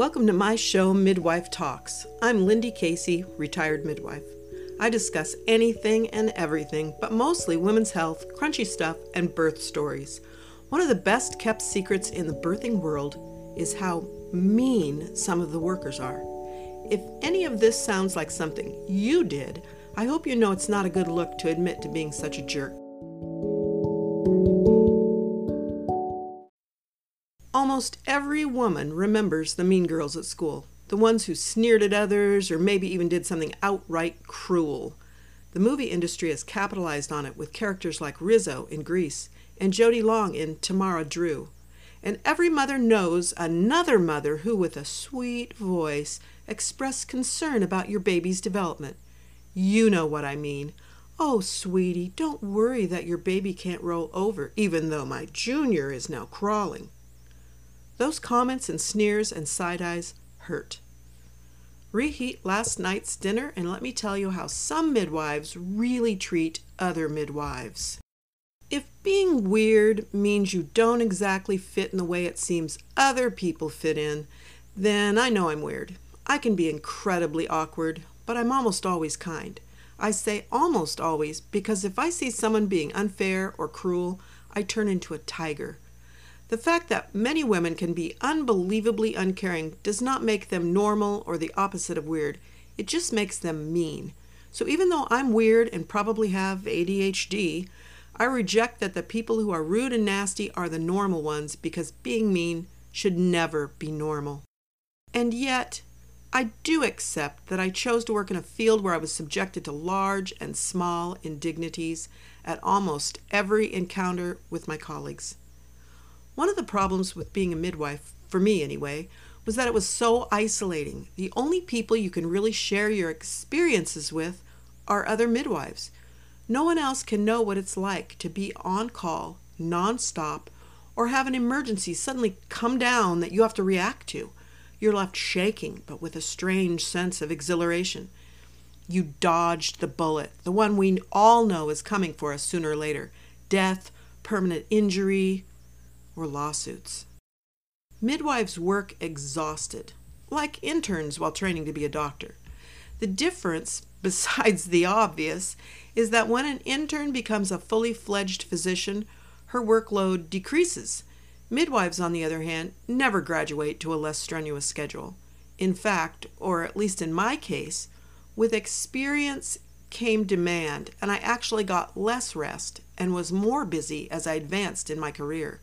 Welcome to my show, Midwife Talks. I'm Lindy Casey, retired midwife. I discuss anything and everything, but mostly women's health, crunchy stuff, and birth stories. One of the best kept secrets in the birthing world is how mean some of the workers are. If any of this sounds like something you did, I hope you know it's not a good look to admit to being such a jerk. Almost every woman remembers the mean girls at school, the ones who sneered at others or maybe even did something outright cruel. The movie industry has capitalized on it with characters like Rizzo in Grease and Jody Long in Tamara Drewe. And every mother knows another mother who, with a sweet voice, expressed concern about your baby's development. You know what I mean. Oh, sweetie, don't worry that your baby can't roll over, even though my junior is now crawling. Those comments and sneers and side eyes hurt. Reheat last night's dinner and let me tell you how some midwives really treat other midwives. If being weird means you don't exactly fit in the way it seems other people fit in, then I know I'm weird. I can be incredibly awkward, but I'm almost always kind. I say almost always because if I see someone being unfair or cruel, I turn into a tiger. The fact that many women can be unbelievably uncaring does not make them normal or the opposite of weird. It just makes them mean. So even though I'm weird and probably have ADHD, I reject that the people who are rude and nasty are the normal ones because being mean should never be normal. And yet, I do accept that I chose to work in a field where I was subjected to large and small indignities at almost every encounter with my colleagues. One of the problems with being a midwife, for me anyway, was that it was so isolating. The only people you can really share your experiences with are other midwives. No one else can know what it's like to be on call, nonstop, or have an emergency suddenly come down that you have to react to. You're left shaking, but with a strange sense of exhilaration. You dodged the bullet, the one we all know is coming for us sooner or later death, permanent injury, lawsuits. Midwives work exhausted, like interns while training to be a doctor. The difference, besides the obvious, is that when an intern becomes a fully fledged physician, her workload decreases. Midwives, on the other hand, never graduate to a less strenuous schedule. In fact, or at least in my case, with experience came demand, and I actually got less rest and was more busy as I advanced in my career.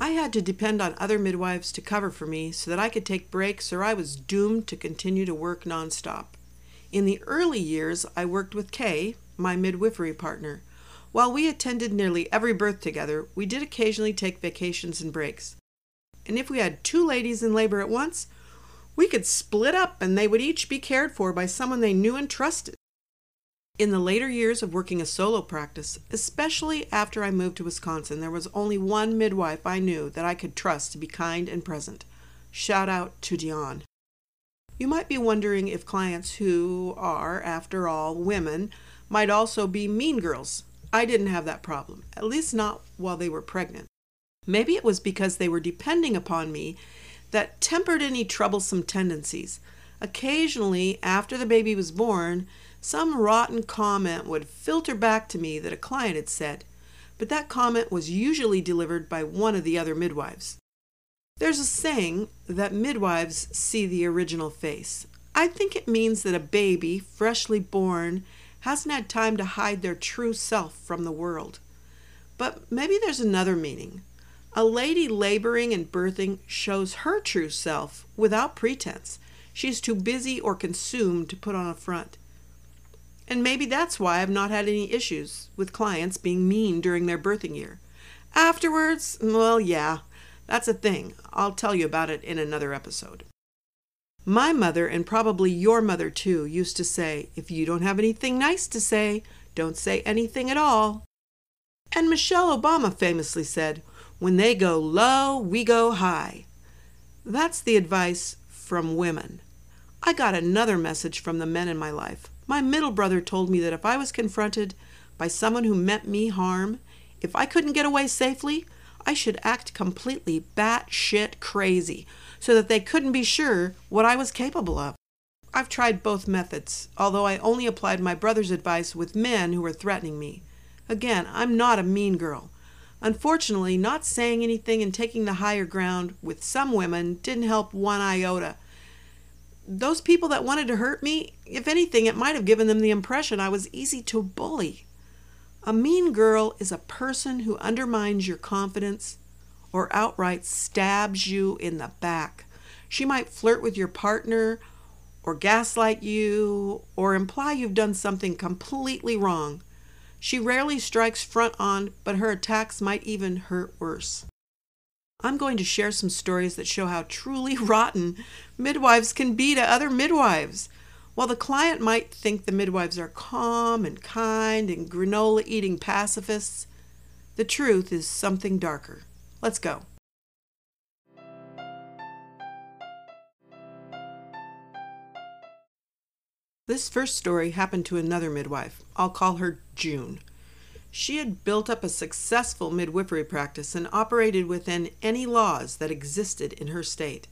I had to depend on other midwives to cover for me so that I could take breaks or I was doomed to continue to work nonstop. In the early years, I worked with Kay, my midwifery partner. While we attended nearly every birth together, we did occasionally take vacations and breaks. And if we had two ladies in labor at once, we could split up and they would each be cared for by someone they knew and trusted. In the later years of working a solo practice, especially after I moved to Wisconsin, there was only one midwife I knew that I could trust to be kind and present. Shout out to Dion. You might be wondering if clients who are, after all, women might also be mean girls. I didn't have that problem, at least not while they were pregnant. Maybe it was because they were depending upon me that tempered any troublesome tendencies. Occasionally, after the baby was born, some rotten comment would filter back to me that a client had said, but that comment was usually delivered by one of the other midwives. There's a saying that midwives see the original face. I think it means that a baby, freshly born, hasn't had time to hide their true self from the world. But maybe there's another meaning. A lady laboring and birthing shows her true self without pretense. She's too busy or consumed to put on a front. And maybe that's why I've not had any issues with clients being mean during their birthing year. Afterwards, well, yeah, that's a thing. I'll tell you about it in another episode. My mother, and probably your mother too, used to say, if you don't have anything nice to say, don't say anything at all. And Michelle Obama famously said, when they go low, we go high. That's the advice from women. I got another message from the men in my life. My middle brother told me that if I was confronted by someone who meant me harm, if I couldn't get away safely, I should act completely batshit crazy so that they couldn't be sure what I was capable of. I've tried both methods, although I only applied my brother's advice with men who were threatening me. Again, I'm not a mean girl. Unfortunately, not saying anything and taking the higher ground with some women didn't help one iota. Those people that wanted to hurt me, if anything, it might have given them the impression I was easy to bully. A mean girl is a person who undermines your confidence or outright stabs you in the back. She might flirt with your partner or gaslight you or imply you've done something completely wrong. She rarely strikes front on, but her attacks might even hurt worse. I'm going to share some stories that show how truly rotten midwives can be to other midwives. While the client might think the midwives are calm and kind and granola eating pacifists, the truth is something darker. Let's go. This first story happened to another midwife. I'll call her June. She had built up a successful midwifery practice and operated within any laws that existed in her state.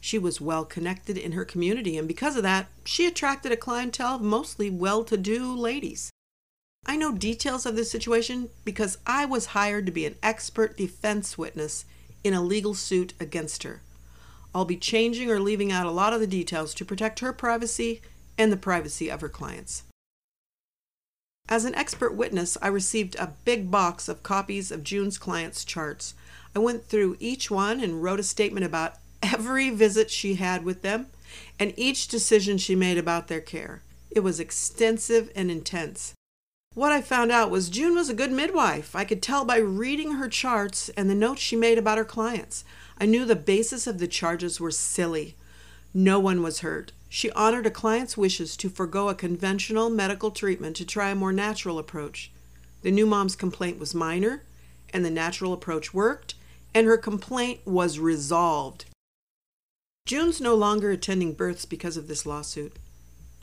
She was well connected in her community, and because of that, she attracted a clientele of mostly well to do ladies. I know details of this situation because I was hired to be an expert defense witness in a legal suit against her. I'll be changing or leaving out a lot of the details to protect her privacy and the privacy of her clients. As an expert witness, I received a big box of copies of June's clients' charts. I went through each one and wrote a statement about every visit she had with them and each decision she made about their care. It was extensive and intense. What I found out was June was a good midwife. I could tell by reading her charts and the notes she made about her clients. I knew the basis of the charges were silly. No one was hurt. She honored a client's wishes to forego a conventional medical treatment to try a more natural approach. The new mom's complaint was minor, and the natural approach worked, and her complaint was resolved. June's no longer attending births because of this lawsuit,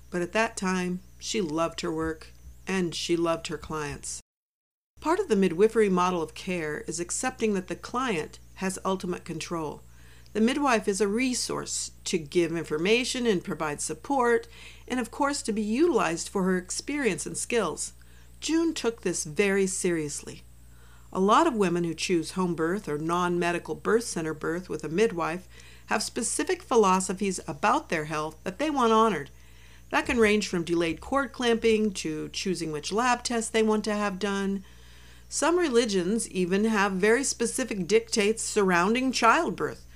but at that time, she loved her work and she loved her clients. Part of the midwifery model of care is accepting that the client has ultimate control. The midwife is a resource to give information and provide support, and of course to be utilized for her experience and skills. June took this very seriously. A lot of women who choose home birth or non medical birth center birth with a midwife have specific philosophies about their health that they want honored. That can range from delayed cord clamping to choosing which lab tests they want to have done. Some religions even have very specific dictates surrounding childbirth.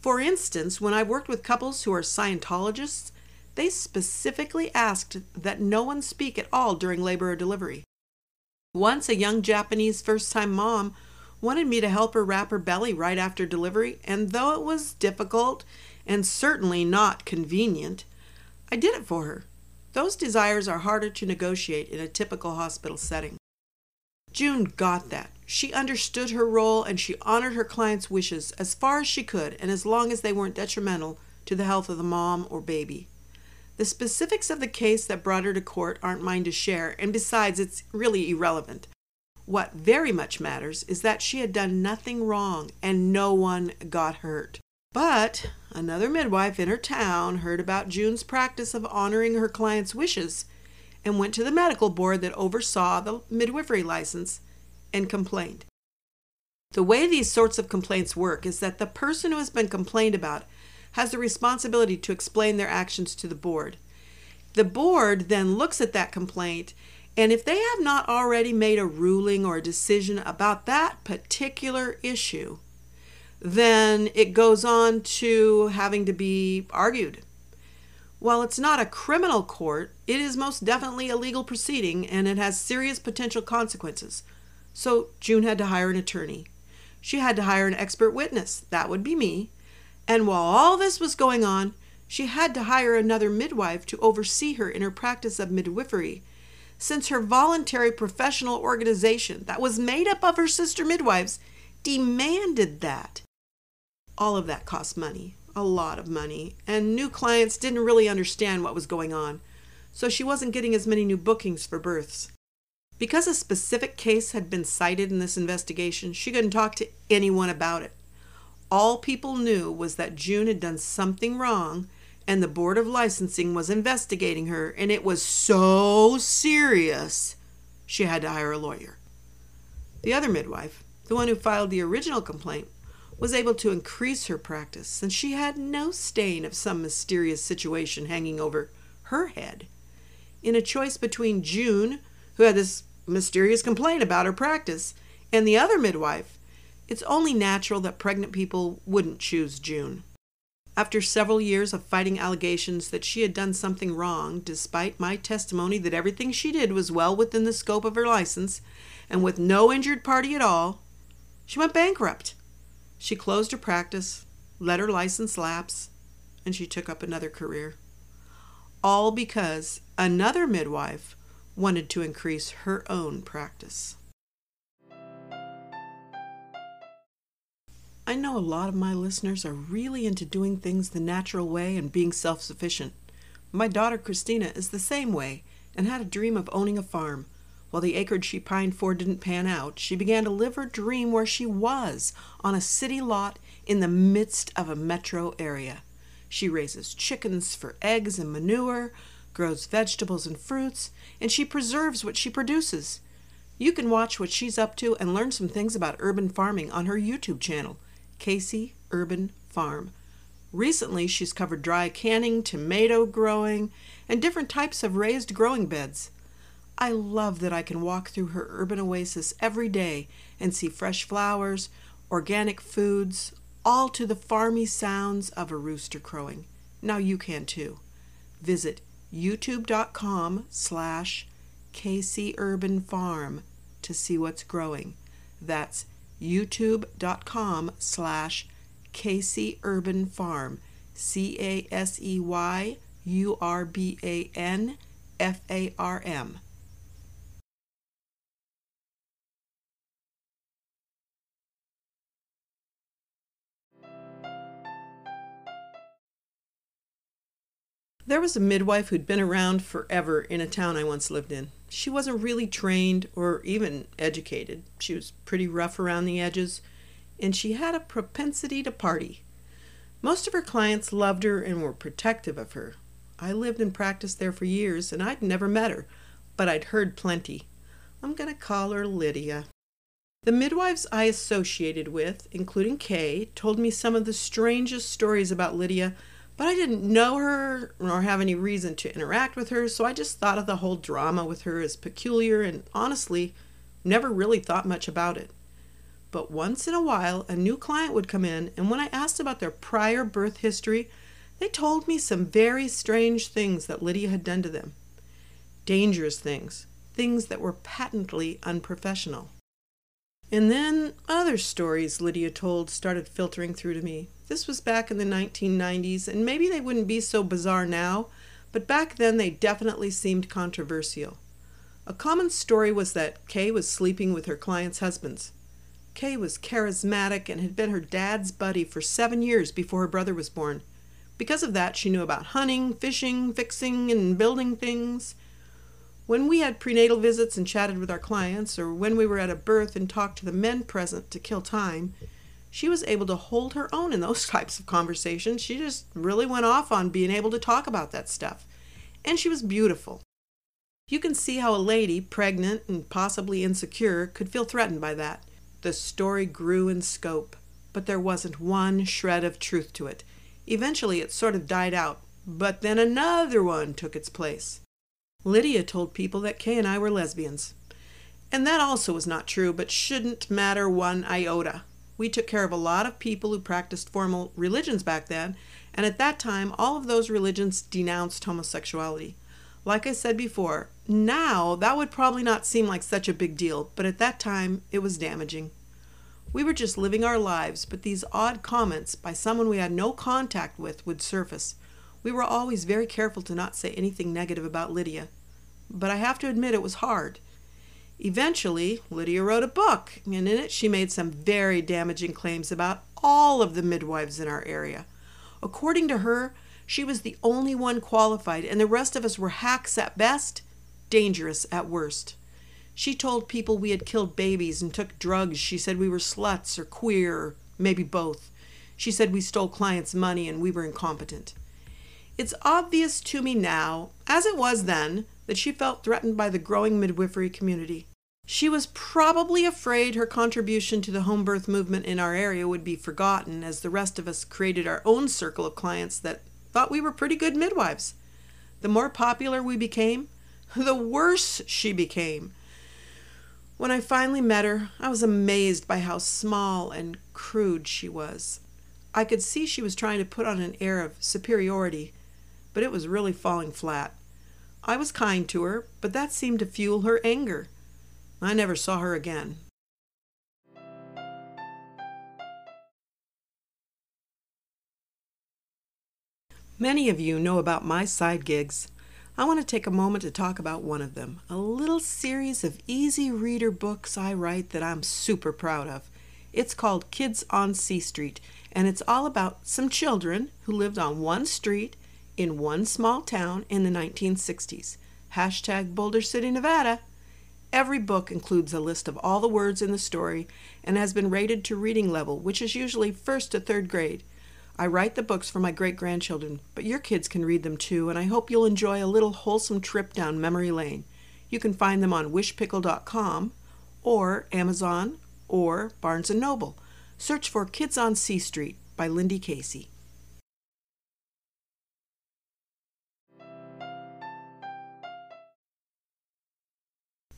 For instance, when I've worked with couples who are Scientologists, they specifically asked that no one speak at all during labor or delivery. Once a young Japanese first time mom wanted me to help her wrap her belly right after delivery, and though it was difficult and certainly not convenient, I did it for her. Those desires are harder to negotiate in a typical hospital setting. June got that. She understood her role and she honored her clients' wishes as far as she could and as long as they weren't detrimental to the health of the mom or baby. The specifics of the case that brought her to court aren't mine to share, and besides, it's really irrelevant. What very much matters is that she had done nothing wrong and no one got hurt. But another midwife in her town heard about June's practice of honoring her clients' wishes and went to the medical board that oversaw the midwifery license and complained. The way these sorts of complaints work is that the person who has been complained about has the responsibility to explain their actions to the board. The board then looks at that complaint, and if they have not already made a ruling or a decision about that particular issue, then it goes on to having to be argued. While it's not a criminal court, it is most definitely a legal proceeding and it has serious potential consequences. So June had to hire an attorney. She had to hire an expert witness. That would be me. And while all this was going on, she had to hire another midwife to oversee her in her practice of midwifery, since her voluntary professional organization, that was made up of her sister midwives, demanded that. All of that cost money, a lot of money, and new clients didn't really understand what was going on, so she wasn't getting as many new bookings for births. Because a specific case had been cited in this investigation, she couldn't talk to anyone about it. All people knew was that June had done something wrong and the Board of Licensing was investigating her, and it was so serious she had to hire a lawyer. The other midwife, the one who filed the original complaint, was able to increase her practice since she had no stain of some mysterious situation hanging over her head. In a choice between June, who had this mysterious complaint about her practice, and the other midwife, it's only natural that pregnant people wouldn't choose June. After several years of fighting allegations that she had done something wrong, despite my testimony that everything she did was well within the scope of her license and with no injured party at all, she went bankrupt. She closed her practice, let her license lapse, and she took up another career. All because another midwife wanted to increase her own practice. I know a lot of my listeners are really into doing things the natural way and being self sufficient. My daughter Christina is the same way and had a dream of owning a farm. While the acreage she pined for didn't pan out, she began to live her dream where she was, on a city lot in the midst of a metro area. She raises chickens for eggs and manure, grows vegetables and fruits, and she preserves what she produces. You can watch what she's up to and learn some things about urban farming on her YouTube channel. Casey Urban Farm. Recently, she's covered dry canning, tomato growing, and different types of raised growing beds. I love that I can walk through her urban oasis every day and see fresh flowers, organic foods, all to the farmy sounds of a rooster crowing. Now you can too. Visit youtube.com slash Casey Urban Farm to see what's growing. That's youtube.com slash Casey Urban Farm, C A S E Y U R B A N F A R M. There was a midwife who'd been around forever in a town I once lived in. She wasn't really trained or even educated. She was pretty rough around the edges, and she had a propensity to party. Most of her clients loved her and were protective of her. I lived and practiced there for years, and I'd never met her, but I'd heard plenty. I'm going to call her Lydia. The midwives I associated with, including Kay, told me some of the strangest stories about Lydia but I didn't know her nor have any reason to interact with her, so I just thought of the whole drama with her as peculiar and honestly never really thought much about it. But once in a while, a new client would come in, and when I asked about their prior birth history, they told me some very strange things that Lydia had done to them. Dangerous things, things that were patently unprofessional. And then other stories Lydia told started filtering through to me. This was back in the 1990s, and maybe they wouldn't be so bizarre now, but back then they definitely seemed controversial. A common story was that Kay was sleeping with her clients' husbands. Kay was charismatic and had been her dad's buddy for seven years before her brother was born. Because of that, she knew about hunting, fishing, fixing, and building things. When we had prenatal visits and chatted with our clients, or when we were at a birth and talked to the men present to kill time, she was able to hold her own in those types of conversations. She just really went off on being able to talk about that stuff. And she was beautiful. You can see how a lady, pregnant and possibly insecure, could feel threatened by that. The story grew in scope, but there wasn't one shred of truth to it. Eventually, it sort of died out, but then another one took its place. Lydia told people that Kay and I were lesbians. And that also was not true, but shouldn't matter one iota. We took care of a lot of people who practiced formal religions back then, and at that time, all of those religions denounced homosexuality. Like I said before, now that would probably not seem like such a big deal, but at that time, it was damaging. We were just living our lives, but these odd comments by someone we had no contact with would surface. We were always very careful to not say anything negative about Lydia. But I have to admit it was hard. Eventually, Lydia wrote a book, and in it she made some very damaging claims about all of the midwives in our area. According to her, she was the only one qualified, and the rest of us were hacks at best, dangerous at worst. She told people we had killed babies and took drugs. She said we were sluts or queer, or maybe both. She said we stole clients' money and we were incompetent. It's obvious to me now, as it was then, that she felt threatened by the growing midwifery community. She was probably afraid her contribution to the home birth movement in our area would be forgotten as the rest of us created our own circle of clients that thought we were pretty good midwives. The more popular we became, the worse she became. When I finally met her, I was amazed by how small and crude she was. I could see she was trying to put on an air of superiority, but it was really falling flat. I was kind to her, but that seemed to fuel her anger. I never saw her again. Many of you know about my side gigs. I want to take a moment to talk about one of them a little series of easy reader books I write that I'm super proud of. It's called Kids on C Street, and it's all about some children who lived on one street in one small town in the 1960s. Hashtag Boulder City, Nevada. Every book includes a list of all the words in the story and has been rated to reading level, which is usually first to third grade. I write the books for my great grandchildren, but your kids can read them too, and I hope you'll enjoy a little wholesome trip down memory lane. You can find them on wishpickle.com or Amazon or Barnes & Noble. Search for Kids on C Street by Lindy Casey.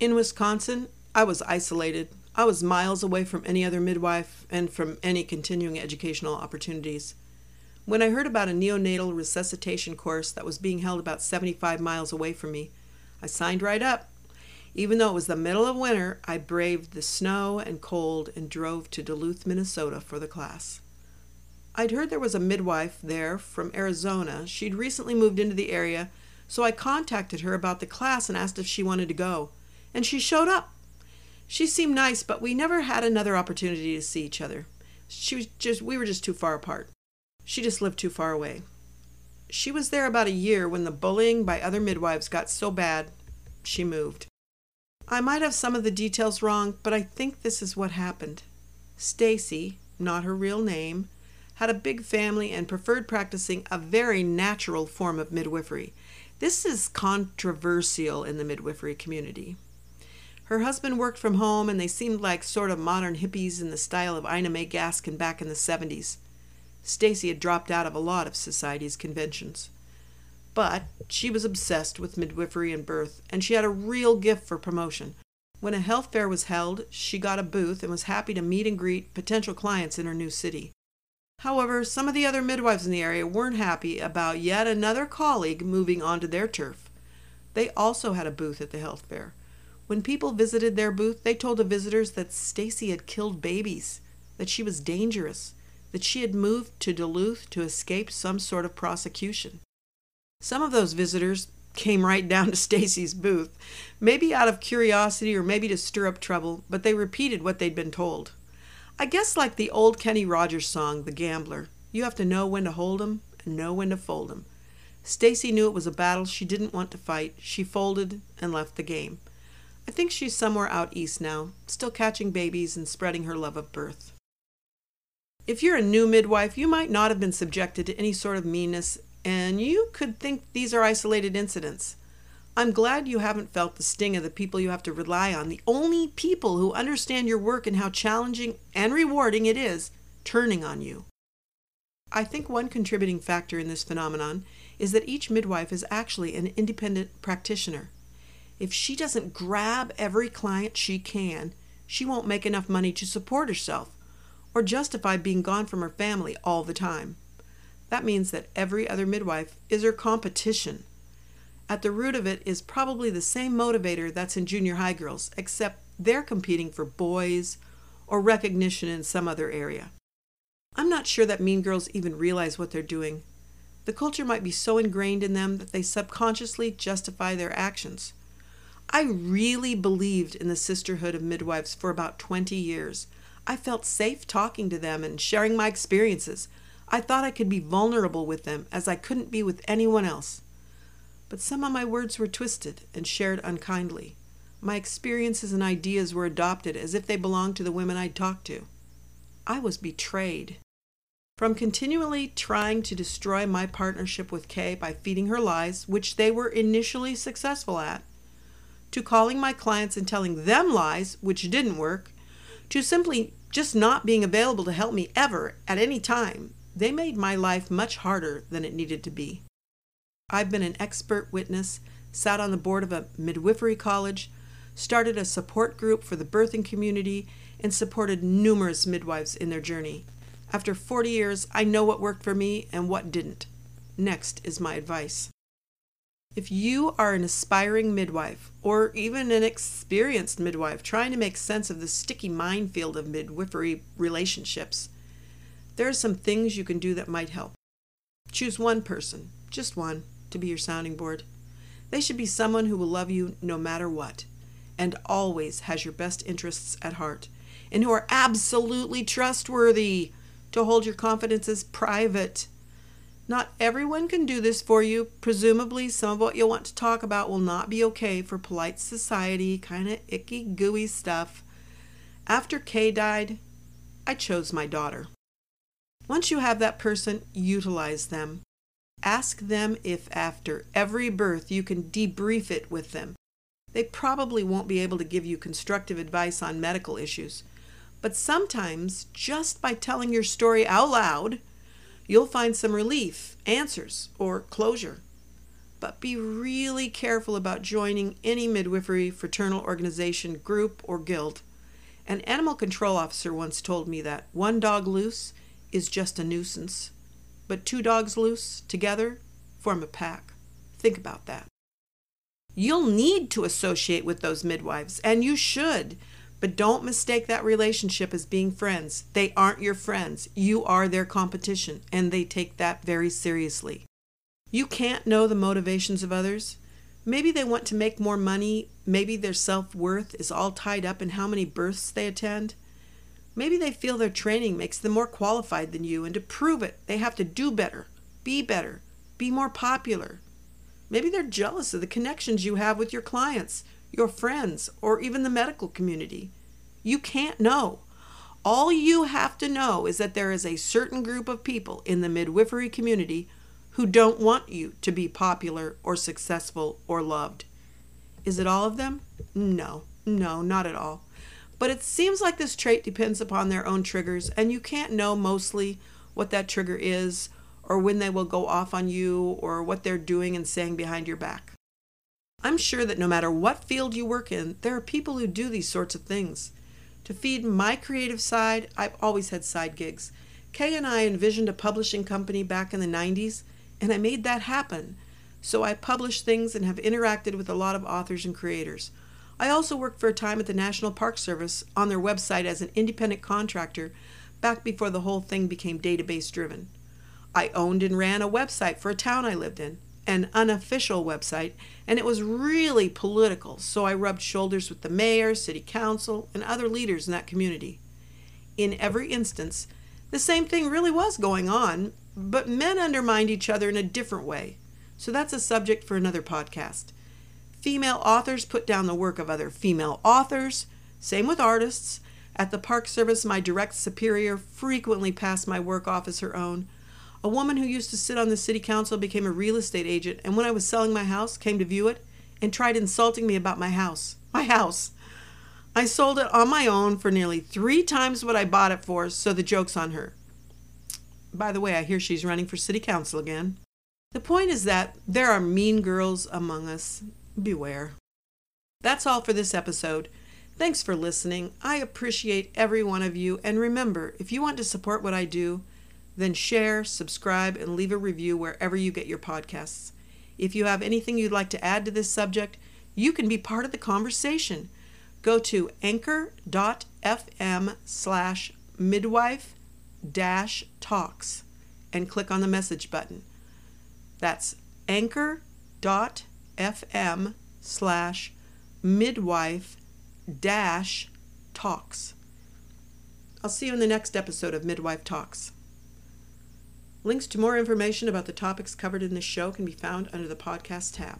In Wisconsin, I was isolated. I was miles away from any other midwife and from any continuing educational opportunities. When I heard about a neonatal resuscitation course that was being held about 75 miles away from me, I signed right up. Even though it was the middle of winter, I braved the snow and cold and drove to Duluth, Minnesota for the class. I'd heard there was a midwife there from Arizona. She'd recently moved into the area, so I contacted her about the class and asked if she wanted to go and she showed up. She seemed nice, but we never had another opportunity to see each other. She was just we were just too far apart. She just lived too far away. She was there about a year when the bullying by other midwives got so bad, she moved. I might have some of the details wrong, but I think this is what happened. Stacy, not her real name, had a big family and preferred practicing a very natural form of midwifery. This is controversial in the midwifery community. Her husband worked from home, and they seemed like sort of modern hippies in the style of Ina May Gaskin back in the 70s. Stacy had dropped out of a lot of society's conventions. But she was obsessed with midwifery and birth, and she had a real gift for promotion. When a health fair was held, she got a booth and was happy to meet and greet potential clients in her new city. However, some of the other midwives in the area weren't happy about yet another colleague moving onto their turf. They also had a booth at the health fair. When people visited their booth, they told the visitors that Stacy had killed babies, that she was dangerous, that she had moved to Duluth to escape some sort of prosecution. Some of those visitors came right down to Stacy's booth, maybe out of curiosity or maybe to stir up trouble, but they repeated what they'd been told. I guess like the old Kenny Rogers song, The Gambler, you have to know when to hold 'em and know when to fold 'em. Stacy knew it was a battle she didn't want to fight. She folded and left the game. I think she's somewhere out east now, still catching babies and spreading her love of birth. If you're a new midwife, you might not have been subjected to any sort of meanness, and you could think these are isolated incidents. I'm glad you haven't felt the sting of the people you have to rely on, the only people who understand your work and how challenging and rewarding it is, turning on you. I think one contributing factor in this phenomenon is that each midwife is actually an independent practitioner. If she doesn't grab every client she can, she won't make enough money to support herself or justify being gone from her family all the time. That means that every other midwife is her competition. At the root of it is probably the same motivator that's in junior high girls, except they're competing for boys or recognition in some other area. I'm not sure that mean girls even realize what they're doing. The culture might be so ingrained in them that they subconsciously justify their actions. I really believed in the sisterhood of midwives for about 20 years. I felt safe talking to them and sharing my experiences. I thought I could be vulnerable with them as I couldn't be with anyone else. But some of my words were twisted and shared unkindly. My experiences and ideas were adopted as if they belonged to the women I'd talked to. I was betrayed. From continually trying to destroy my partnership with Kay by feeding her lies, which they were initially successful at, to calling my clients and telling them lies, which didn't work, to simply just not being available to help me ever at any time, they made my life much harder than it needed to be. I've been an expert witness, sat on the board of a midwifery college, started a support group for the birthing community, and supported numerous midwives in their journey. After 40 years, I know what worked for me and what didn't. Next is my advice. If you are an aspiring midwife or even an experienced midwife trying to make sense of the sticky minefield of midwifery relationships, there are some things you can do that might help. Choose one person, just one, to be your sounding board. They should be someone who will love you no matter what and always has your best interests at heart and who are absolutely trustworthy to hold your confidences private not everyone can do this for you. Presumably, some of what you'll want to talk about will not be okay for polite society, kind of icky, gooey stuff. After Kay died, I chose my daughter. Once you have that person, utilize them. Ask them if after every birth you can debrief it with them. They probably won't be able to give you constructive advice on medical issues, but sometimes just by telling your story out loud, you'll find some relief, answers, or closure. But be really careful about joining any midwifery fraternal organization, group, or guild. An animal control officer once told me that one dog loose is just a nuisance, but two dogs loose together form a pack. Think about that. You'll need to associate with those midwives, and you should. But don't mistake that relationship as being friends. They aren't your friends. You are their competition, and they take that very seriously. You can't know the motivations of others. Maybe they want to make more money. Maybe their self worth is all tied up in how many births they attend. Maybe they feel their training makes them more qualified than you, and to prove it, they have to do better, be better, be more popular. Maybe they're jealous of the connections you have with your clients your friends, or even the medical community. You can't know. All you have to know is that there is a certain group of people in the midwifery community who don't want you to be popular or successful or loved. Is it all of them? No, no, not at all. But it seems like this trait depends upon their own triggers, and you can't know mostly what that trigger is, or when they will go off on you, or what they're doing and saying behind your back. I'm sure that no matter what field you work in, there are people who do these sorts of things. To feed my creative side, I've always had side gigs. Kay and I envisioned a publishing company back in the 90s, and I made that happen. So I publish things and have interacted with a lot of authors and creators. I also worked for a time at the National Park Service on their website as an independent contractor back before the whole thing became database driven. I owned and ran a website for a town I lived in an unofficial website, and it was really political, so I rubbed shoulders with the mayor, city council, and other leaders in that community. In every instance, the same thing really was going on, but men undermined each other in a different way. So that's a subject for another podcast. Female authors put down the work of other female authors, same with artists. At the Park Service, my direct superior frequently passed my work off as her own a woman who used to sit on the city council became a real estate agent, and when I was selling my house, came to view it and tried insulting me about my house. My house. I sold it on my own for nearly three times what I bought it for, so the joke's on her. By the way, I hear she's running for city council again. The point is that there are mean girls among us. Beware. That's all for this episode. Thanks for listening. I appreciate every one of you, and remember, if you want to support what I do, then share, subscribe, and leave a review wherever you get your podcasts. If you have anything you'd like to add to this subject, you can be part of the conversation. Go to anchor.fm slash midwife dash talks and click on the message button. That's anchor.fm slash midwife dash talks. I'll see you in the next episode of Midwife Talks. Links to more information about the topics covered in this show can be found under the podcast tab.